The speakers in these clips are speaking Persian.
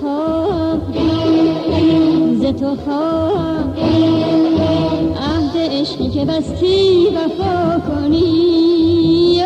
خواب ز تو خواب عهد عشقی که بستی وفا کنی.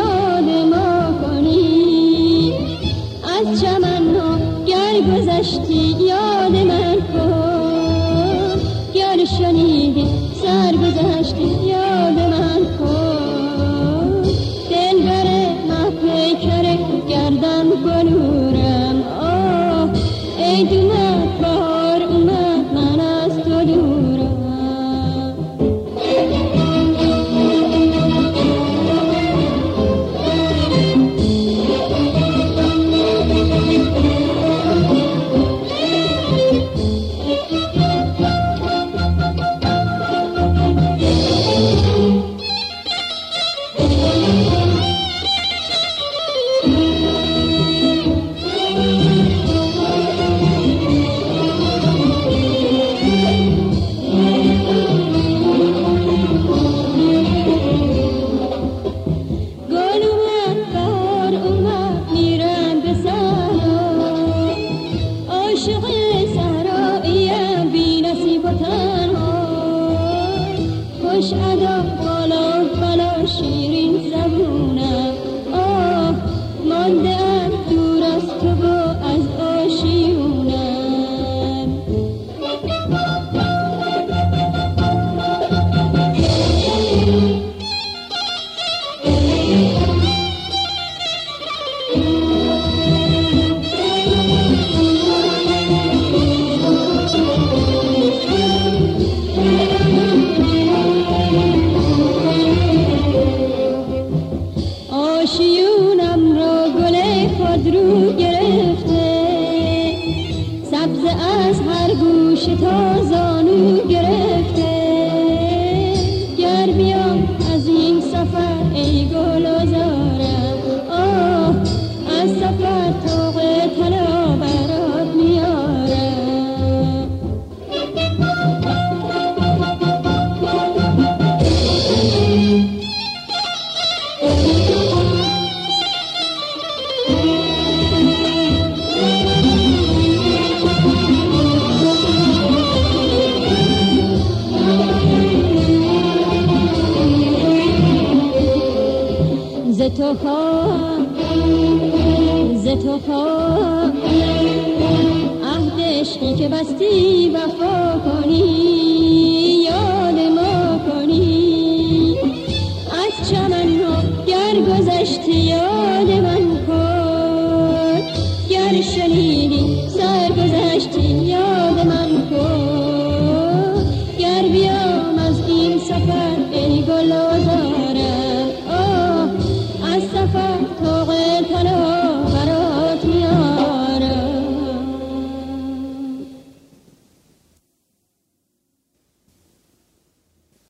و تنها خوش ادا بالا بالا شیرین زبونم تو خو، ز تو خو، عهد عشقی که بستی وفا کنی یاد ما کنی. از چمن رو گر گذشتی